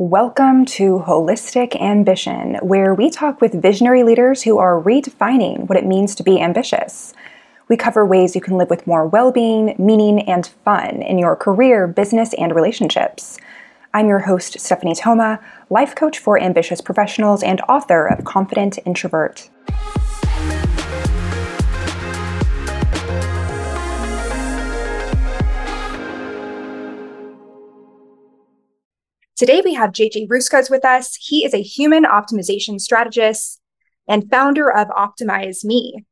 Welcome to Holistic Ambition, where we talk with visionary leaders who are redefining what it means to be ambitious. We cover ways you can live with more well being, meaning, and fun in your career, business, and relationships. I'm your host, Stephanie Thoma, life coach for ambitious professionals and author of Confident Introvert. Today we have JJ Ruescas with us. He is a human optimization strategist and founder of Optimize Me.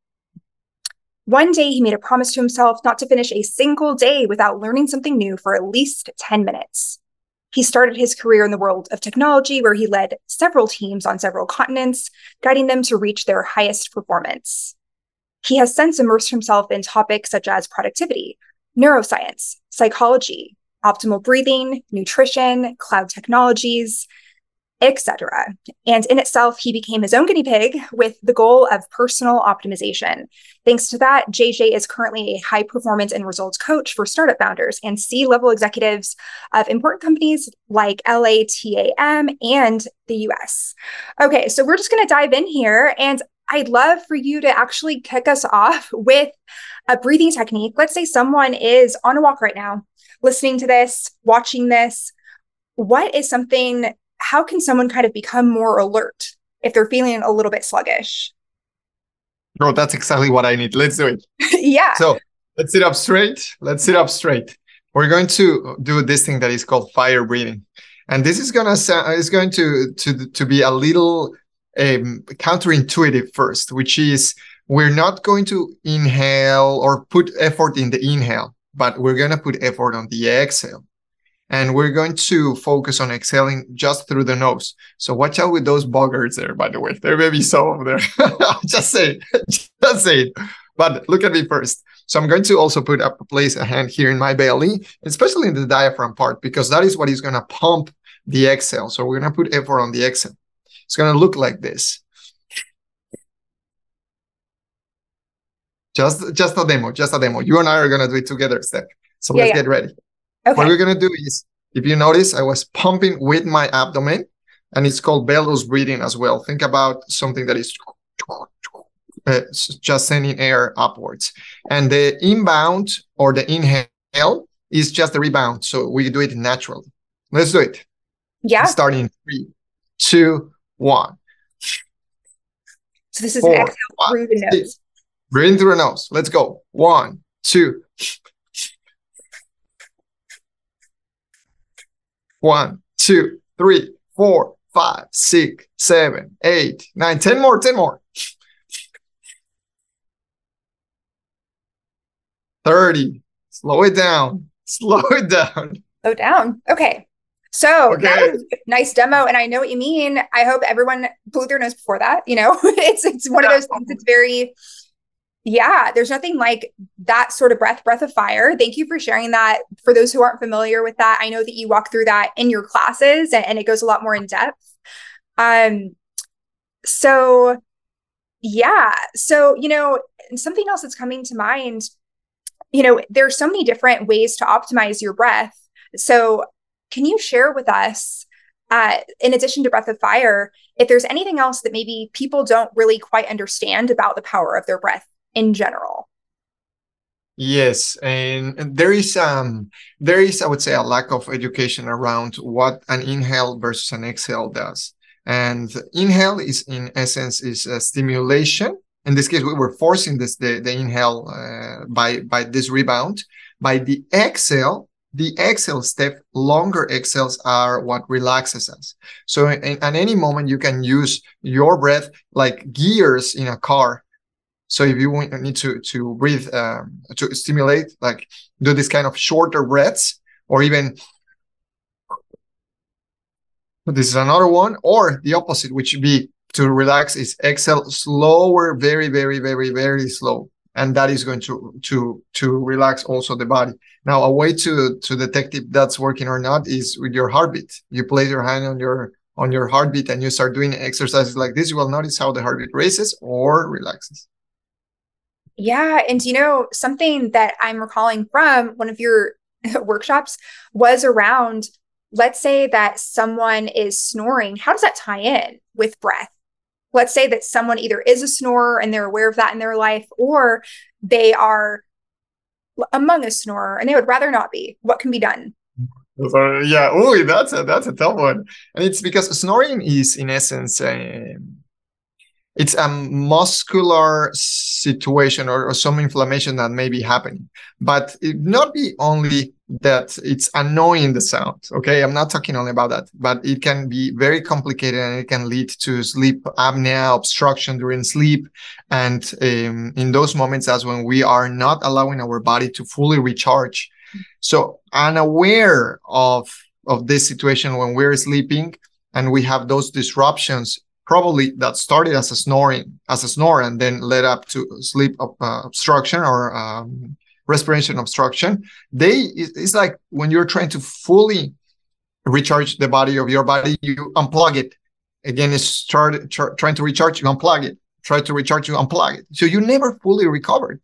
One day he made a promise to himself not to finish a single day without learning something new for at least 10 minutes. He started his career in the world of technology, where he led several teams on several continents, guiding them to reach their highest performance. He has since immersed himself in topics such as productivity, neuroscience, psychology, optimal breathing, nutrition, cloud technologies, etc. And in itself, he became his own guinea pig with the goal of personal optimization. Thanks to that, JJ is currently a high performance and results coach for startup founders and C level executives of important companies like LATAM and the US. Okay, so we're just going to dive in here. And I'd love for you to actually kick us off with a breathing technique. Let's say someone is on a walk right now listening to this, watching this, what is something, how can someone kind of become more alert if they're feeling a little bit sluggish? No, that's exactly what I need. Let's do it. yeah. So let's sit up straight. Let's sit up straight. We're going to do this thing that is called fire breathing. And this is gonna sound is going to to to be a little um, counterintuitive first, which is we're not going to inhale or put effort in the inhale but we're going to put effort on the exhale. And we're going to focus on exhaling just through the nose. So watch out with those buggers there, by the way. There may be some there. just say it. Just say it. But look at me first. So I'm going to also put up place a hand here in my belly, especially in the diaphragm part, because that is what is going to pump the exhale. So we're going to put effort on the exhale. It's going to look like this. Just just a demo, just a demo. You and I are gonna do it together, Steph. So yeah, let's yeah. get ready. Okay. What we're gonna do is, if you notice, I was pumping with my abdomen, and it's called bellows breathing as well. Think about something that is uh, just sending air upwards, and the inbound or the inhale is just the rebound. So we do it naturally. Let's do it. Yeah. Starting three, two, one. So this is Four, an exhale through the nose. Breathe through the nose. Let's go. One, two. One, two, three, four, five, six, seven, eight, nine, ten more, ten more. 30. Slow it down. Slow it down. Slow down. Okay. So okay. that was nice demo, and I know what you mean. I hope everyone blew their nose before that. You know, it's it's one of those things. It's very yeah, there's nothing like that sort of breath, breath of fire. Thank you for sharing that. For those who aren't familiar with that, I know that you walk through that in your classes and, and it goes a lot more in depth. Um, so yeah, so you know, something else that's coming to mind, you know, there's so many different ways to optimize your breath. So can you share with us uh, in addition to breath of fire if there's anything else that maybe people don't really quite understand about the power of their breath in general? Yes and there is um there is i would say a lack of education around what an inhale versus an exhale does. And inhale is in essence is a stimulation. In this case we were forcing this the, the inhale uh, by by this rebound. By the exhale the exhale step longer exhales are what relaxes us. So in, at any moment you can use your breath like gears in a car so if you need to to breathe um, to stimulate, like do this kind of shorter breaths, or even this is another one, or the opposite, which would be to relax is exhale slower, very, very, very, very slow, and that is going to to to relax also the body. Now, a way to to detect if that's working or not is with your heartbeat. You place your hand on your on your heartbeat and you start doing exercises like this, you will notice how the heartbeat races or relaxes. Yeah. And you know, something that I'm recalling from one of your workshops was around let's say that someone is snoring. How does that tie in with breath? Let's say that someone either is a snorer and they're aware of that in their life, or they are among a snorer and they would rather not be. What can be done? Uh, yeah, oh, that's a that's a tough one, and it's because snoring is in essence. Uh, it's a muscular situation or, or, some inflammation that may be happening but it not be only that it's annoying the sound okay? I'm not talking only about that but it can be very complicated and it can lead to sleep apnea obstruction during sleep and um, in those moments that's when we are not allowing our body to fully recharge. So unaware of of this situation when we're sleeping and we have those disruptions probably that started as a snoring, as a snore, and then led up to sleep uh, obstruction or um, respiration obstruction. They it's like when you're trying to fully recharge the body of your body, you unplug it. Again, it's start trying to recharge, you unplug it. Try to recharge, you unplug it. So you never fully recovered.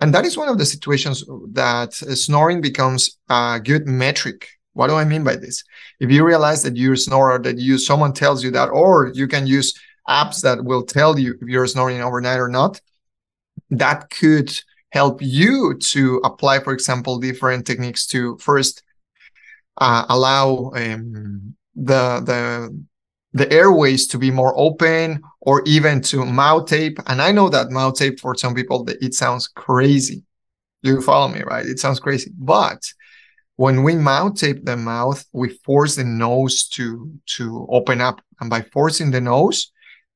And that is one of the situations that snoring becomes a good metric what do I mean by this? If you realize that you're snorer, that you someone tells you that, or you can use apps that will tell you if you're snoring overnight or not, that could help you to apply, for example, different techniques to first uh, allow um, the the the airways to be more open or even to mouth tape. And i know that mouth tape for some people it sounds crazy. You follow me right? It sounds crazy. But when we mouth tape the mouth, we force the nose to to open up, and by forcing the nose,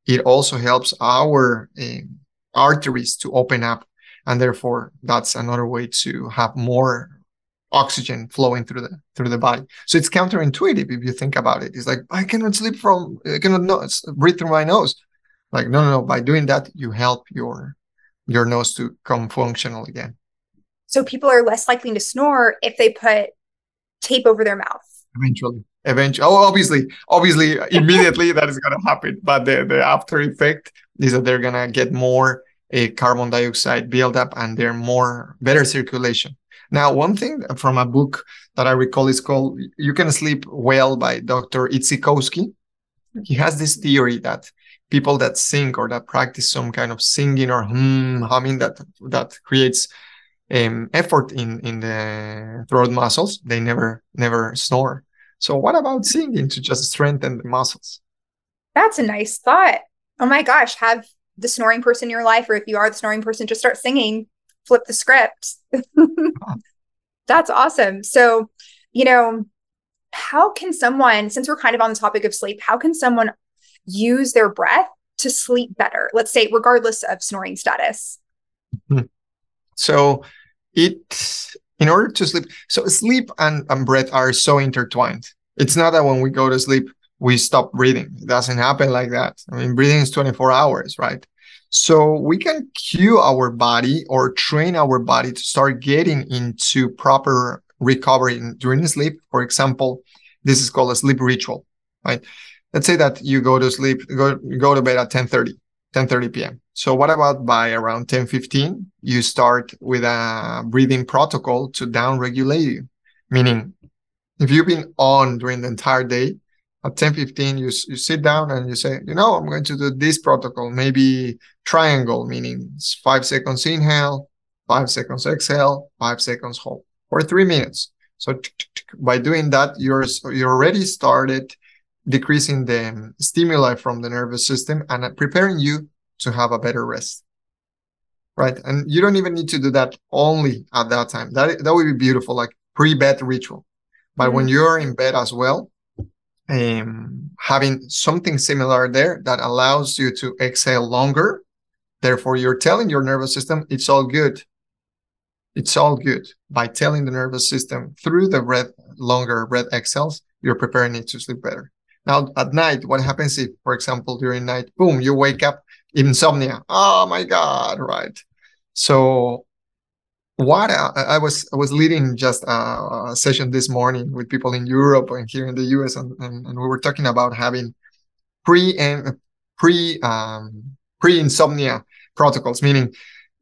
it also helps our uh, arteries to open up, and therefore that's another way to have more oxygen flowing through the through the body. So it's counterintuitive if you think about it. It's like I cannot sleep from I cannot no, breathe through my nose. Like no, no, no. By doing that, you help your your nose to come functional again. So people are less likely to snore if they put tape over their mouth. Eventually. Eventually. Oh, obviously, obviously, immediately that is going to happen. But the, the after effect is that they're going to get more a carbon dioxide buildup and they're more better circulation. Now, one thing from a book that I recall is called You Can Sleep Well by Dr. Itzikowski. He has this theory that people that sing or that practice some kind of singing or hum, humming that that creates um, effort in in the throat muscles, they never never snore. So what about singing to just strengthen the muscles? That's a nice thought. Oh my gosh, have the snoring person in your life, or if you are the snoring person, just start singing, flip the script. That's awesome. So, you know, how can someone, since we're kind of on the topic of sleep, how can someone use their breath to sleep better? Let's say, regardless of snoring status. Mm-hmm. So it in order to sleep, so sleep and, and breath are so intertwined. It's not that when we go to sleep, we stop breathing. It doesn't happen like that. I mean, breathing is 24 hours, right? So we can cue our body or train our body to start getting into proper recovery during sleep. For example, this is called a sleep ritual, right? Let's say that you go to sleep, go, go to bed at 10 30. 10:30 p.m. So what about by around 10:15 you start with a breathing protocol to down regulate you, meaning if you've been on during the entire day at 10:15 you you sit down and you say, you know, I'm going to do this protocol, maybe triangle, meaning 5 seconds inhale, 5 seconds exhale, 5 seconds hold for 3 minutes. So by doing that you're you already started decreasing the stimuli from the nervous system and preparing you to have a better rest right? And you don't even need to do that only at that time. That that would be beautiful like pre-bed ritual. But mm-hmm. when you're in bed as well um, having something similar there that allows you to exhale longer therefore you're telling your nervous system it's all good. It's all good. By telling the nervous system through the breath longer breath exhales you're preparing it to sleep better now, at night, what happens if, for example, during night, boom, you wake up insomnia? Oh my God, right? So, what I, I was I was leading just a, a, session this morning with people in Europe and here in the US, and, and, and we were talking about having pre and pre um, pre insomnia protocols, meaning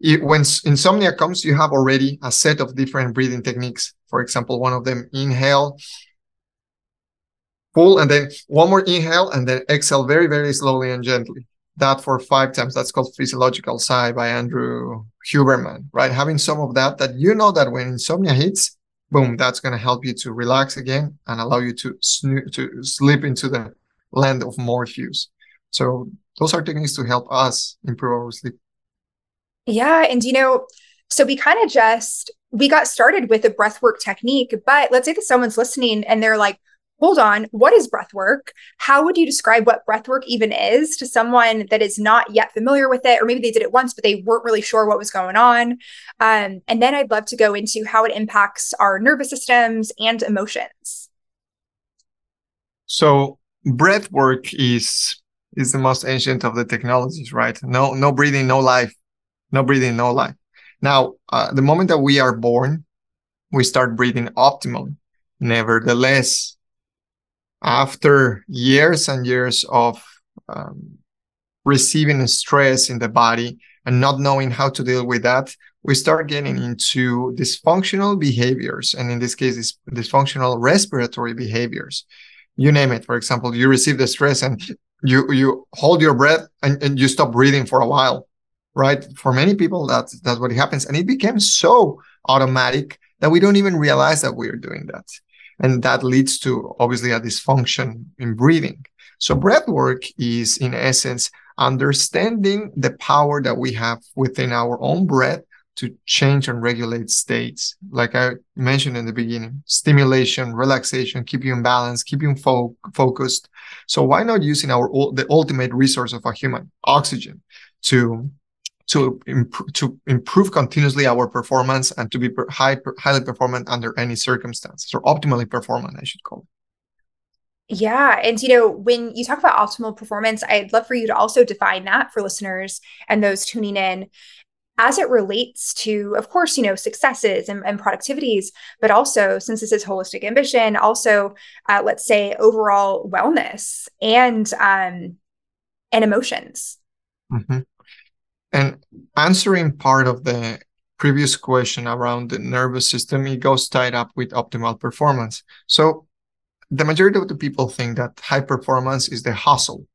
it, when insomnia comes, you have already a set of different breathing techniques. For example, one of them inhale full and then one more inhale and then exhale very, very slowly and gently. That for five times. That's called physiological sigh by Andrew Huberman, right? Having some of that, that you know that when insomnia hits, boom, that's going to help you to relax again and allow you to snoo- to slip into the land of Morpheus. So those are techniques to help us improve our sleep. Yeah, and you know, so we kind of just we got started with a breathwork technique, but let's say that someone's listening and they're like, hold on, what is breath work? How would you describe what breath work even is to someone that is not yet familiar with it? Or maybe they did it once, but they weren't really sure what was going on. Um, and then I'd love to go into how it impacts our nervous systems and emotions. So breath work is is the most ancient of the technologies, right? No, no breathing, no life. No breathing, no life. Now, uh, the moment that we are born, we start breathing optimally. Nevertheless, after years and years of um, receiving stress in the body and not knowing how to deal with that, we start getting into dysfunctional behaviors. And in this case, it's dysfunctional respiratory behaviors. You name it. For example, you receive the stress and you you hold your breath and, and you stop breathing for a while. Right. For many people, that's that's what happens. And it became so automatic that we don't even realize that we're doing that. And that leads to obviously a dysfunction in breathing. So breath work is in essence understanding the power that we have within our own breath to change and regulate states. Like I mentioned in the beginning, stimulation, relaxation, keep you in balance, keep you fo- focused. So why not using our the ultimate resource of a human, oxygen, to to improve to improve continuously our performance and to be per- high, per- highly performant under any circumstances or optimally performant, I should call it. Yeah. And, you know, when you talk about optimal performance, I'd love for you to also define that for listeners and those tuning in as it relates to, of course, you know, successes and, and productivities, but also since this is holistic ambition, also, uh, let's say, overall wellness and, um, and emotions. Mm-hmm. And answering part of the previous question around the nervous system, it goes tied up with optimal performance. So the majority of the people think that high performance is the hustle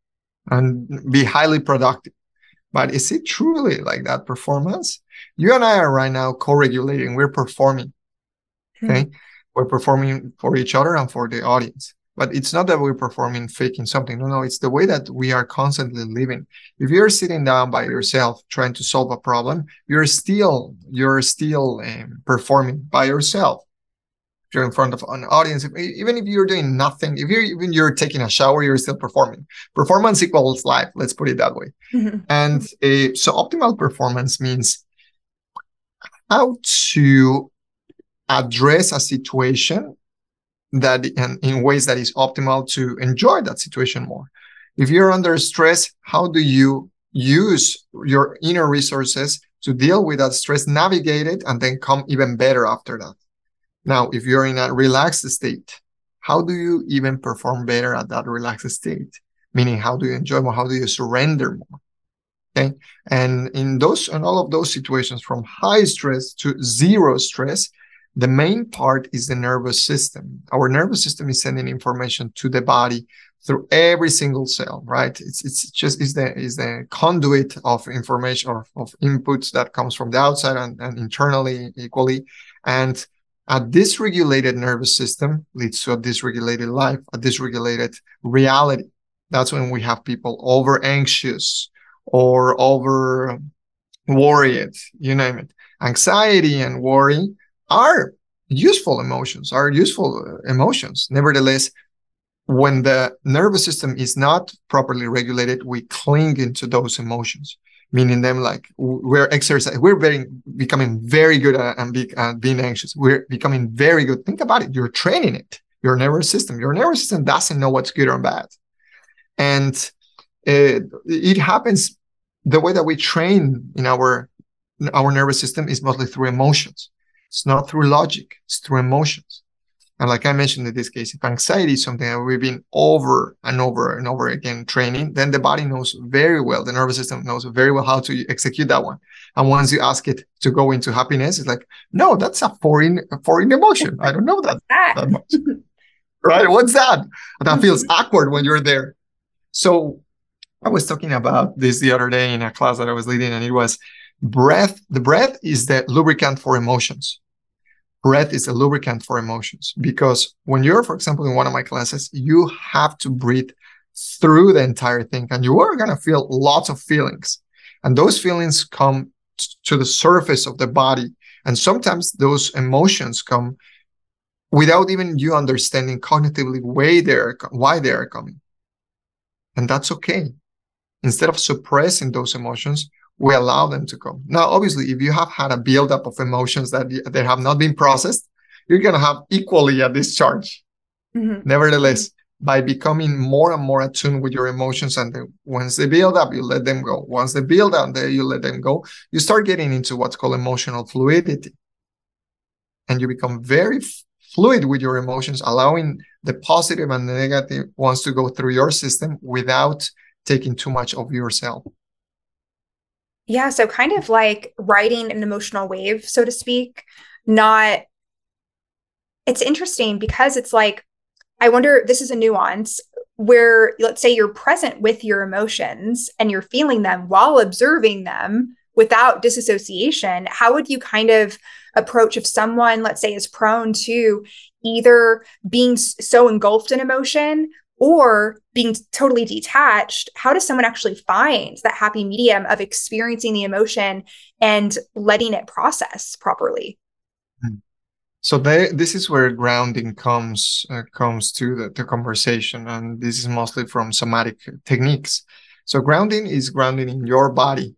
and be highly productive. But is it truly like that performance? You and I are right now co-regulating. We're performing. Okay. Hmm. We're performing for each other and for the audience but it's not that we're performing faking something. No no it's the way that we are constantly living. If you're sitting down by yourself trying to solve a problem you're still you're still um, performing by yourself. If you're in front of an audience if, even if you're doing nothing if you're even you're taking a shower you're still performing. Performance equals life let's put it that way. Mm-hmm. and uh, so optimal performance means how to address a situation that in, in ways that is optimal to enjoy that situation more. If you're under stress, how do you use your inner resources to deal with that stress, navigate it, and then come even better after that? Now, if you're in a relaxed state, how do you even perform better at that relaxed state? Meaning, how do you enjoy more? How do you surrender more? Okay. And in those, in all of those situations, from high stress to zero stress, the main part is the nervous system. Our nervous system is sending information to the body through every single cell, right? It's it's just is the is the conduit of information or of inputs that comes from the outside and, and internally equally. And a dysregulated nervous system leads to a dysregulated life, a dysregulated reality. That's when we have people over anxious or over worried, you name it. Anxiety and worry are useful emotions, are useful uh, emotions. Nevertheless, when the nervous system is not properly regulated, we cling into those emotions, meaning them like we're exercising, we're very becoming very good at, at being anxious. We're becoming very good. Think about it. You're training it. Your nervous system. Your nervous system doesn't know what's good or bad, and it, it happens the way that we train in our our nervous system is mostly through emotions. It's not through logic, it's through emotions. And like I mentioned in this case, if anxiety is something that we've been over and over and over again training, then the body knows very well, the nervous system knows very well how to execute that one. And once you ask it to go into happiness, it's like, no, that's a foreign, a foreign emotion. I don't know that, that much. right? What's that? That feels awkward when you're there. So I was talking about this the other day in a class that I was leading, and it was breath. The breath is the lubricant for emotions. Breath is a lubricant for emotions because when you're, for example, in one of my classes, you have to breathe through the entire thing and you are going to feel lots of feelings. And those feelings come t- to the surface of the body. And sometimes those emotions come without even you understanding cognitively why they're, why they are coming. And that's okay. Instead of suppressing those emotions, we allow them to come. Now, obviously, if you have had a buildup of emotions that they have not been processed, you're going to have equally a discharge. Mm-hmm. Nevertheless, by becoming more and more attuned with your emotions, and the, once they build up, you let them go. Once they build up, there you let them go. You start getting into what's called emotional fluidity, and you become very f- fluid with your emotions, allowing the positive and the negative ones to go through your system without taking too much of yourself. Yeah. So, kind of like riding an emotional wave, so to speak, not. It's interesting because it's like, I wonder, this is a nuance where, let's say, you're present with your emotions and you're feeling them while observing them without disassociation. How would you kind of approach if someone, let's say, is prone to either being so engulfed in emotion or being totally detached, how does someone actually find that happy medium of experiencing the emotion and letting it process properly? Hmm. So they, this is where grounding comes uh, comes to the, the conversation, and this is mostly from somatic techniques. So grounding is grounding in your body.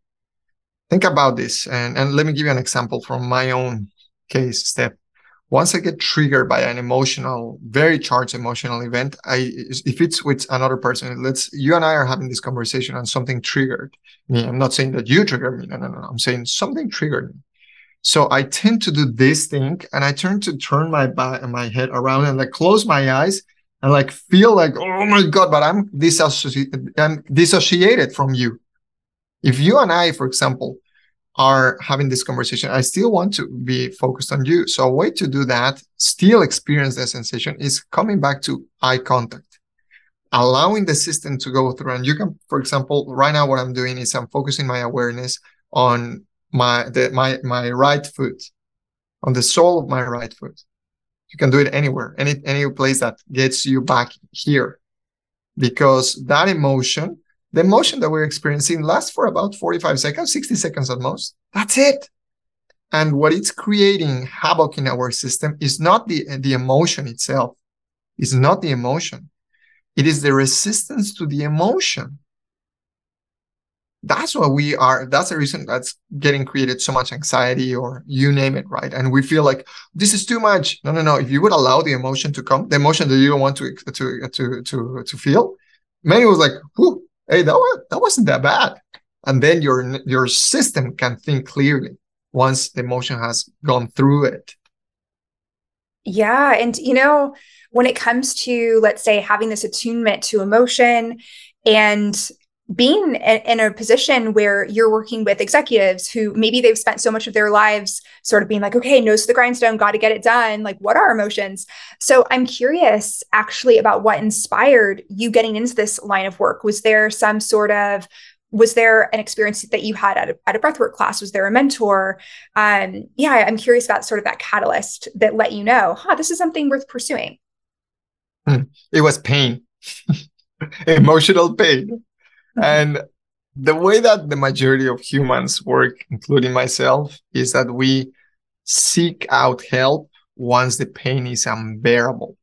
Think about this, and, and let me give you an example from my own case, Steph once I get triggered by an emotional, very charged emotional event, I if it's with another person, let's you and I are having this conversation and something triggered me. I'm not saying that you triggered me. No, no, no. I'm saying something triggered me. So I tend to do this thing and I turn to turn my my head around and like close my eyes and like feel like, oh my God, but I'm disassociated, I'm dissociated from you. If you and I, for example, are having this conversation, I still want to be focused on you. So a way to do that, still experience that sensation is coming back to eye contact, allowing the system to go through. And you can, for example, right now what I'm doing is I'm focusing my awareness on my the, my my right foot, on the sole of my right foot. You can do it anywhere, any any place that gets you back here, because that emotion the emotion that we're experiencing lasts for about 45 seconds, 60 seconds at most. That's it. And what it's creating havoc in our system is not the, the emotion itself. It's not the emotion. It is the resistance to the emotion. That's what we are. That's the reason that's getting created so much anxiety or you name it, right? And we feel like this is too much. No, no, no. If you would allow the emotion to come, the emotion that you don't want to to to to to feel, many was like, whoo, hey, that was that wasn't that bad. And then your your system can think clearly once the emotion has gone through it. Yeah, and you know, when it comes to let's say having this attunement to emotion and being in a position where you're working with executives who maybe they've spent so much of their lives sort of being like, okay, nose to the grindstone, got to get it done. Like, what are emotions? So I'm curious actually about what inspired you getting into this line of work. Was there some sort of was there an experience that you had at a, at a breathwork class? Was there a mentor? Um, yeah, I'm curious about sort of that catalyst that let you know, huh, this is something worth pursuing. Hmm. It was pain, emotional pain and the way that the majority of humans work, including myself, is that we seek out help once the pain is unbearable.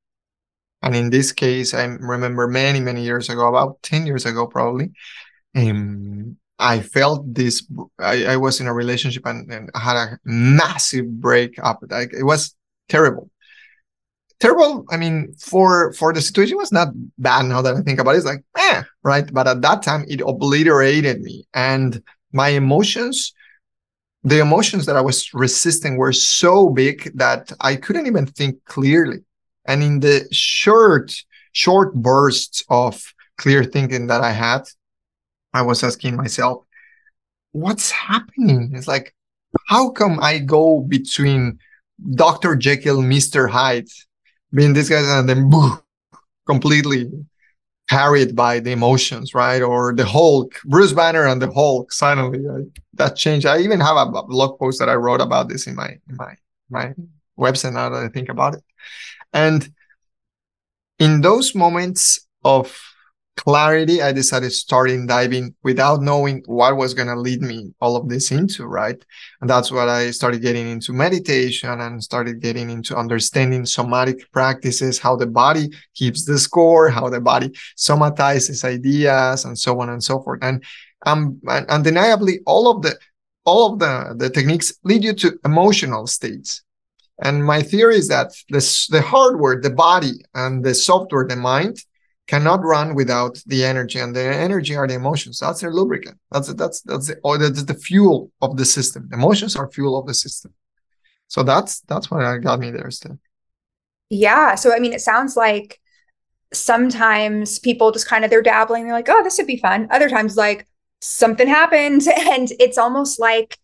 And in this case, I remember many, many years ago, about 10 years ago, probably, um, I felt this. I, I was in a relationship and, and I had a massive breakup. Like, it was terrible terrible. I mean, for for the situation was not bad now that I think about it. It's like, eh, right? But at that time, it obliterated me, and my emotions, the emotions that I was resisting, were so big that I couldn't even think clearly. And in the short, short bursts of clear thinking that I had, I was asking myself, what's happening? It's like, how come I go between Dr. Jekyll, Mr. Hyde, being this guy and then completely carried by the emotions, right? Or the Hulk, Bruce Banner and the Hulk. Suddenly, that changed. I even have a blog post that I wrote about this in my in my my website. Now that I think about it, and in those moments of clarity, I decided starting diving without knowing what was going to lead me all of this into, right? And that's what I started getting into meditation and started getting into understanding somatic practices, how the body keeps the score, how the body somatizes ideas, and so on and so forth. And um, undeniably, all of the all of the, the techniques lead you to emotional states. And my theory is that this, the hardware, the body, and the software, the mind, cannot run without the energy and the energy are the emotions. That's their lubricant. That's that's that's the or that's the fuel of the system. Emotions are fuel of the system. So that's that's what got me there still yeah so i mean it sounds like sometimes people just kind of they're dabbling they're like oh this would be fun. Other times like something happened and it's almost like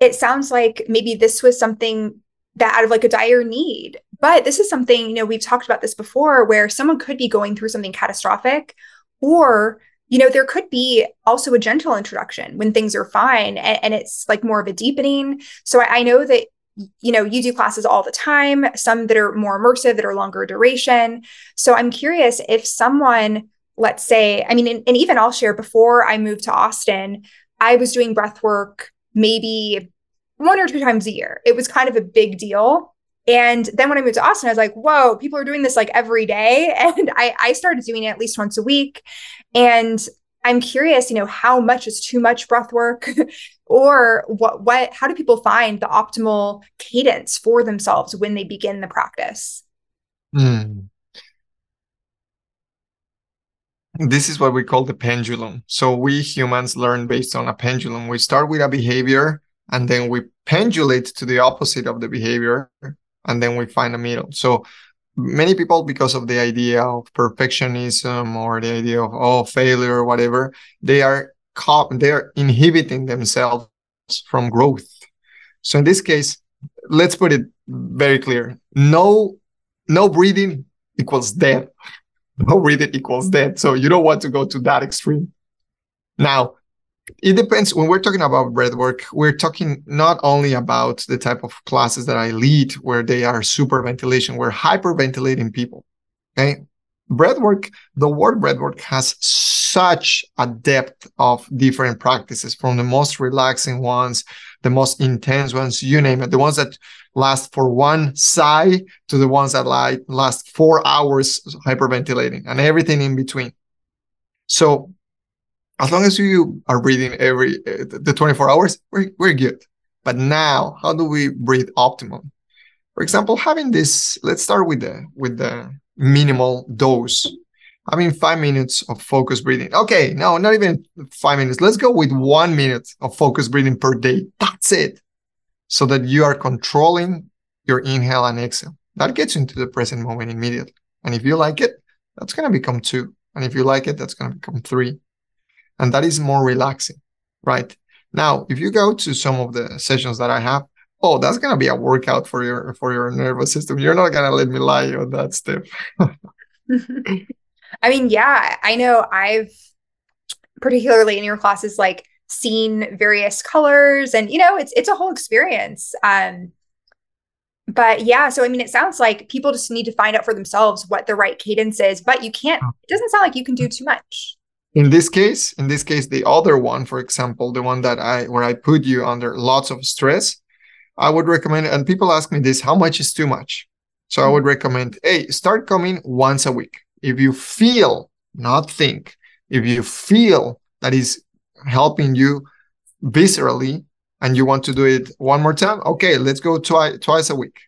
it sounds like maybe this was something that out of like a dire need but this is something, you know, we've talked about this before where someone could be going through something catastrophic or you know there could be also a gentle introduction when things are fine and, and it's like more of a deepening. So I, I, know that you know you do classes all the time some that are more immersive that are longer duration. So i'm curious if someone let's say i mean and, and even i'll share before i moved to austin i was doing breath work maybe one or two times a year. It was kind of a big deal and then when I moved to Austin, I was like, whoa, people are doing this like every day. And I, I started doing it at least once a week. And I'm curious, you know, how much is too much breath work? or what what how do people find the optimal cadence for themselves when they begin the practice? Mm. This is what we call the pendulum. So we humans learn based on a pendulum. We start with a behavior and then we pendulate to the opposite of the behavior and then we find a middle. So many people, because of the idea of perfectionism or the idea of oh failure or whatever, they are they're inhibiting themselves from growth. So in this case, let's put it very clear: no, no breathing equals death. No breathing equals death. So you don't want to go to that extreme. Now, it depends. When we're talking about breathwork we're talking not only about the type of classes that i lead where they are super ventilation we're hyperventilating people okay? Breathwork the word breathwork has such a depth of different practices from the most relaxing ones the most intense ones you name it. The ones that last for one sigh to the ones that last four hours hyperventilating and everything in between. So as long as you are breathing every uh, the 24 hours we're, we're good. But now how do we breathe optimum? For example having this let's start with the with the minimal dose. Having five minutes of focused breathing. Okay no not even five minutes. Let's go with one minute of focused breathing per day. That's it. So that you are controlling your inhale and exhale. That gets into the present moment immediately. And if you like it that's going to become two. And if you like it that's going to become three and that is more relaxing, right? Now, if you go to some of the sessions that I have, oh, that's gonna be a workout for your for your nervous system. You're not gonna let me lie on that stuff. I mean, yeah, I know I've particularly in your classes like seen various colors and you know it's it's a whole experience um but yeah so i mean it sounds like people just need to find out for themselves what the right cadence is but you can't it doesn't sound like you can do too much in this case in this case the other one for example the one that i where i put you under lots of stress i would recommend and people ask me this how much is too much? So i would mm-hmm. recommend hey start coming once a week. If you feel not think if you feel that is helping you viscerally and you want to do it one more time okay let's go twi- twice a week.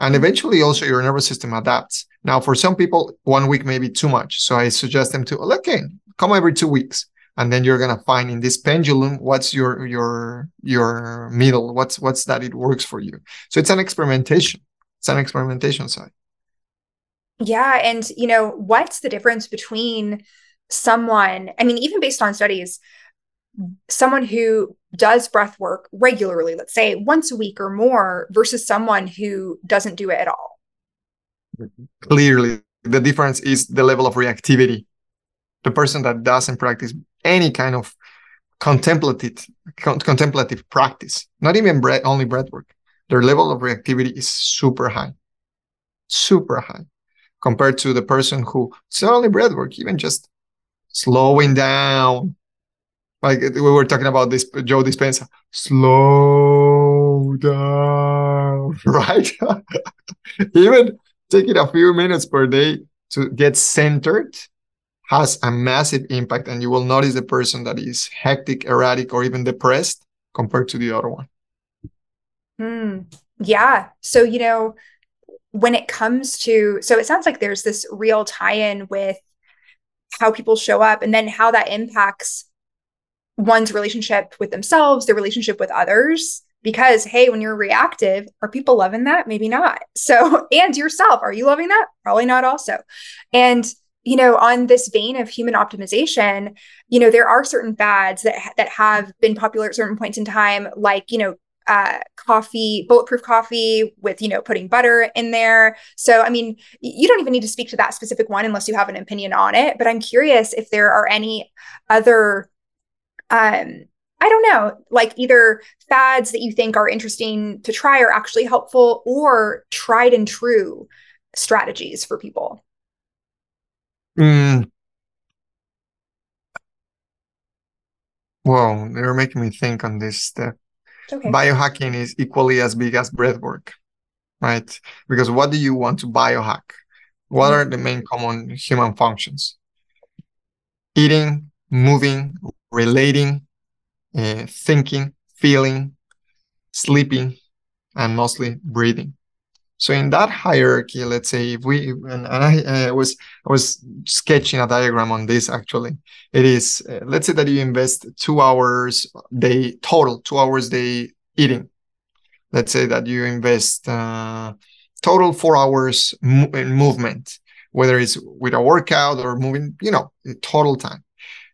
And mm-hmm. eventually also your nervous system adapts. Now for some people one week may be too much. So i suggest them to okay come every two weeks and then you're gonna find in this pendulum what's your your your middle what's what's that it works for you. So it's an experimentation. It's an experimentation side. Yeah and you know what's the difference between someone i mean even based on studies someone who does breath work regularly let's say once a week or more versus someone who doesn't do it at all? Clearly the difference is the level of reactivity. The person that doesn't practice any kind of contemplative con- contemplative practice, not even only breath work, their level of reactivity is super high, super high, compared to the person who it's not only breath work, even just slowing down. Like we were talking about this Joe Dispenza, slow down, right? even taking a few minutes per day to get centered has a massive impact and you will notice the person that is hectic erratic or even depressed compared to the other one. Hmm. yeah. So you know when it comes to so it sounds like there's this real tie-in with how people show up and then how that impacts one's relationship with themselves their relationship with others because hey when you're reactive are people loving that? Maybe not. So and yourself are you loving that? Probably not also. And you know on this vein of human optimization you know there are certain fads that that have been popular at certain points in time like you know uh, coffee, bulletproof coffee with, you know, putting butter in there. So, I mean, you don't even need to speak to that specific one unless you have an opinion on it. But I'm curious if there are any other um, I don't know, like either fads that you think are interesting to try or actually helpful or tried and true strategies for people? Mm. Well, you're making me think on this step. Okay. Biohacking is equally as big as breathwork, right? Because what do you want to biohack? What mm-hmm. are the main common human functions? Eating, moving, relating, uh, thinking, feeling, sleeping, and mostly breathing. So in that hierarchy, let's say if we and, I uh, was I was sketching a diagram on this actually. It is uh, let's say that you invest two hours day total, two hours day eating. Let's say that you invest uh, total four hours mo- in movement, whether it's with a workout or moving, you know, total time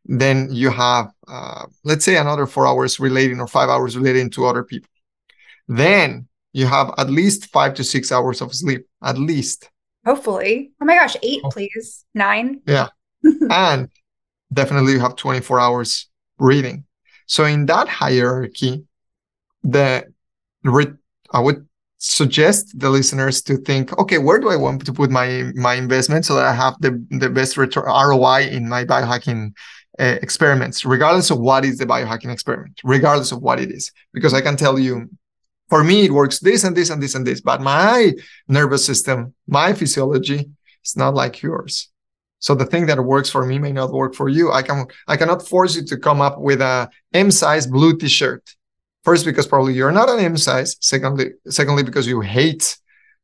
then you have uh, let's say another four hours relating or five hours relating to other people then you have at least five to six hours of sleep at least. Hopefully. Oh my gosh eight oh. please. Nine? Yeah. And definitely you have 24 hours reading so in that hierarchy the i would suggest the listeners to think okay where do i want to put my my investment so that i have the the best return roi in my biohacking uh, experiments, regardless of what is the biohacking experiment, regardless of what it is. Because I can tell you, for me, it works this and this and this and this, but my nervous system, my physiology is not like yours. So the thing that works for me may not work for you. I can I cannot force you to come up with a M size blue t-shirt. First, because probably you're not an M size. Secondly, secondly, because you hate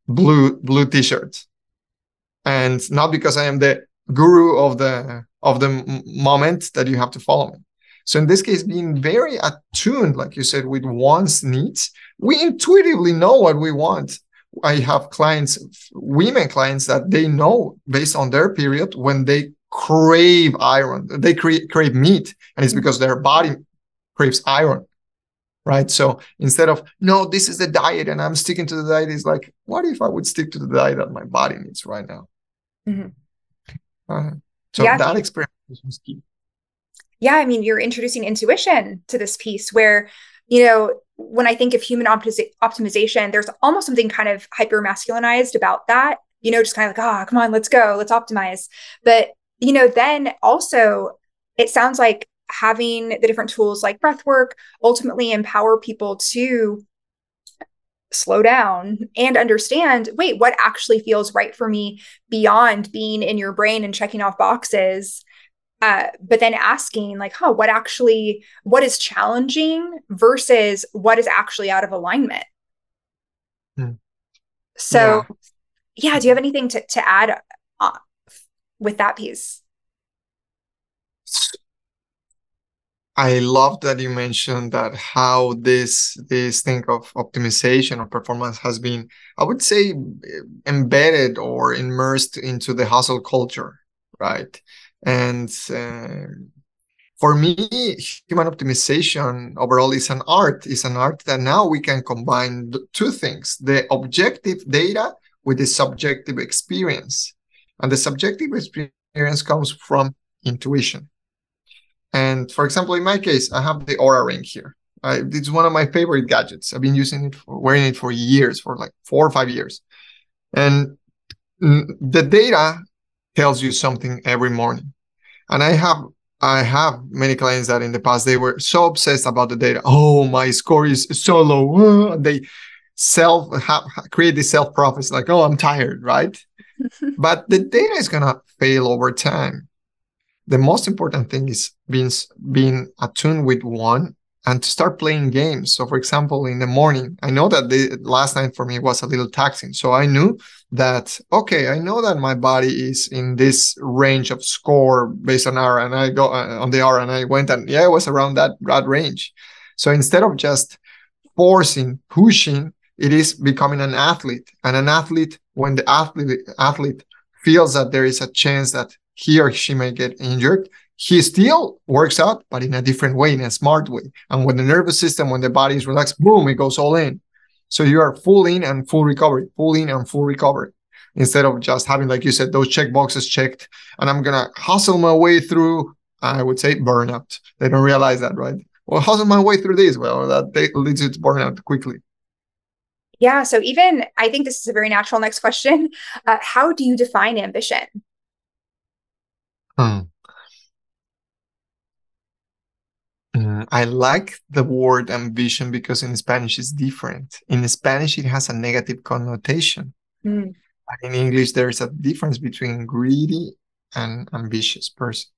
blue blue t-shirts. And not because I am the guru of the of the moment that you have to follow me. So in this case, being very attuned, like you said, with one's needs, we intuitively know what we want. I have clients, women clients that they know based on their period when they crave iron, they cre- crave meat, and it's because their body craves iron. Right. So instead of, no, this is the diet and I'm sticking to the diet, is like, what if I would stick to the diet that my body needs right now? Mm-hmm. Uh, so yeah. that experience was key. Yeah, I mean, you're introducing intuition to this piece where, you know, when I think of human optimization, there's almost something kind of hyper masculinized about that, you know, just kind of like, ah, oh, come on, let's go, let's optimize. But, you know, then also it sounds like having the different tools like breath work ultimately empower people to slow down and understand wait what actually feels right for me beyond being in your brain and checking off boxes uh, but then asking like huh what actually what is challenging versus what is actually out of alignment hmm. so yeah. yeah. do you have anything to, to add uh, with that piece I love that you mentioned that how this this thing of optimization or performance has been, I would say, embedded or immersed into the hustle culture, right? And uh, for me, human optimization overall is an art. Is an art that now we can combine two things: the objective data with the subjective experience. And the subjective experience comes from intuition. And for example, in my case, I have the Oura ring here. I, it's one of my favorite gadgets. I've been using it, for, wearing it for years, for like four or five years. And the data tells you something every morning. And I have I have many clients that in the past they were so obsessed about the data. Oh, my score is so low. They self have, create this self prophecy like, oh, I'm tired, right? but the data is gonna fail over time. The most important thing is being being attuned with one and to start playing games. So, for example, in the morning, I know that the last night for me was a little taxing. So I knew that okay, I know that my body is in this range of score based on Oura and I go uh, on the Oura and I went and yeah, it was around that that range. So instead of just forcing, pushing, it is becoming an athlete, and an athlete when the athlete athlete feels that there is a chance that he or she may get injured, he still works out, but in a different way, in a smart way. And when the nervous system, when the body is relaxed, boom, it goes all in. So you are full in and full recovery, full in and full recovery. Instead of just having, like you said, those check boxes checked, and I'm gonna hustle my way through. I would say burnout. They don't realize that, right? Well, hustle my way through this. Well, that leads you to burnout quickly. Yeah. So even I think this is a very natural next question. Uh, how do you define ambition? Hmm. I like the word ambition because in Spanish it's different. In Spanish, it has a negative connotation. Mm. But in English, there's a difference between greedy and ambitious person.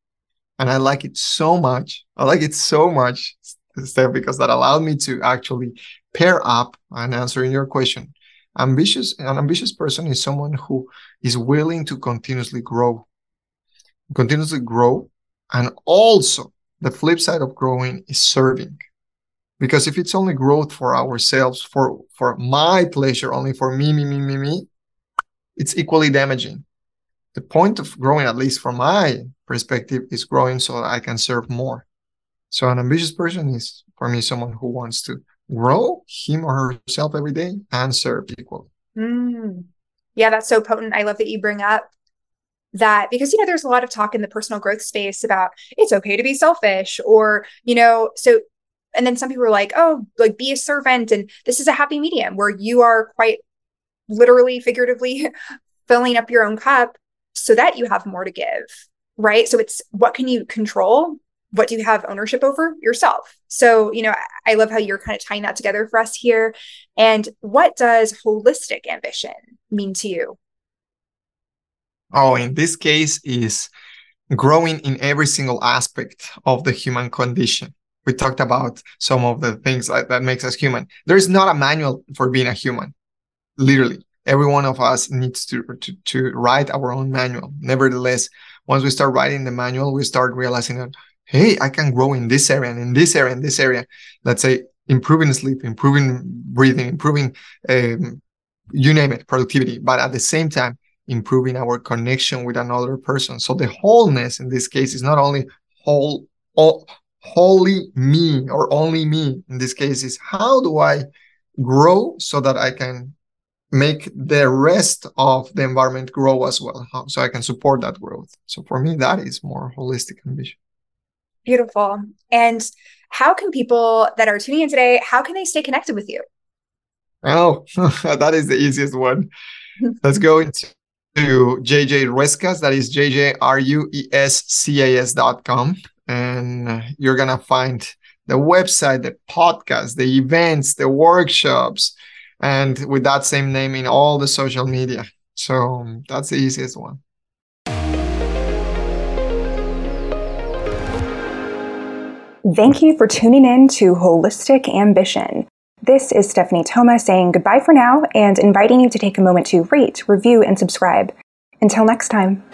And I like it so much. I like it so much, Steph, because that allowed me to actually pair up and answering your question. Ambitious, an ambitious person is someone who is willing to continuously grow, continuously grow, and also the flip side of growing is serving. Because if it's only growth for ourselves for for my pleasure only for me me me me me it's equally damaging. The point of growing at least from my perspective is growing so i can serve more. So an ambitious person is for me someone who wants to grow him or herself every day and serve equally. Mm. yeah that's so potent. I love that you bring up that because you know there's a lot of talk in the personal growth space about it's okay to be selfish or you know so and then some people are like oh like be a servant and this is a happy medium where you are quite literally figuratively filling up your own cup so that you have more to give right? So it's what can you control? What do you have ownership over? Yourself. So you know i love how you're kind of tying that together for us here. And what does holistic ambition mean to you Oh, in this case is growing in every single aspect of the human condition. We talked about some of the things that, that makes us human. There's not a manual for being a human. Literally, every one of us needs to, to, to write our own manual. Nevertheless, once we start writing the manual, we start realizing that, hey, I can grow in this area and in this area and this area. Let's say improving sleep, improving breathing, improving, um, you name it, productivity. But at the same time, improving our connection with another person. So the wholeness in this case is not only whole, all, wholly me or only me. In this case, is how do I grow so that I can make the rest of the environment grow as well, so I can support that growth. So for me, that is more holistic ambition. Beautiful. And how can people that are tuning in today, how can they stay connected with you? Oh, that is the easiest one. Let's go into to JJ Ruescas, that is JJRUESCAS dot com. And uh, you're going to find the website, the podcast, the events, the workshops, and with that same name in all the social media. So um, that's the easiest one. Thank you for tuning in to Holistic Ambition. This is Stephanie Thoma saying goodbye for now and inviting you to take a moment to rate, review, and subscribe. Until next time.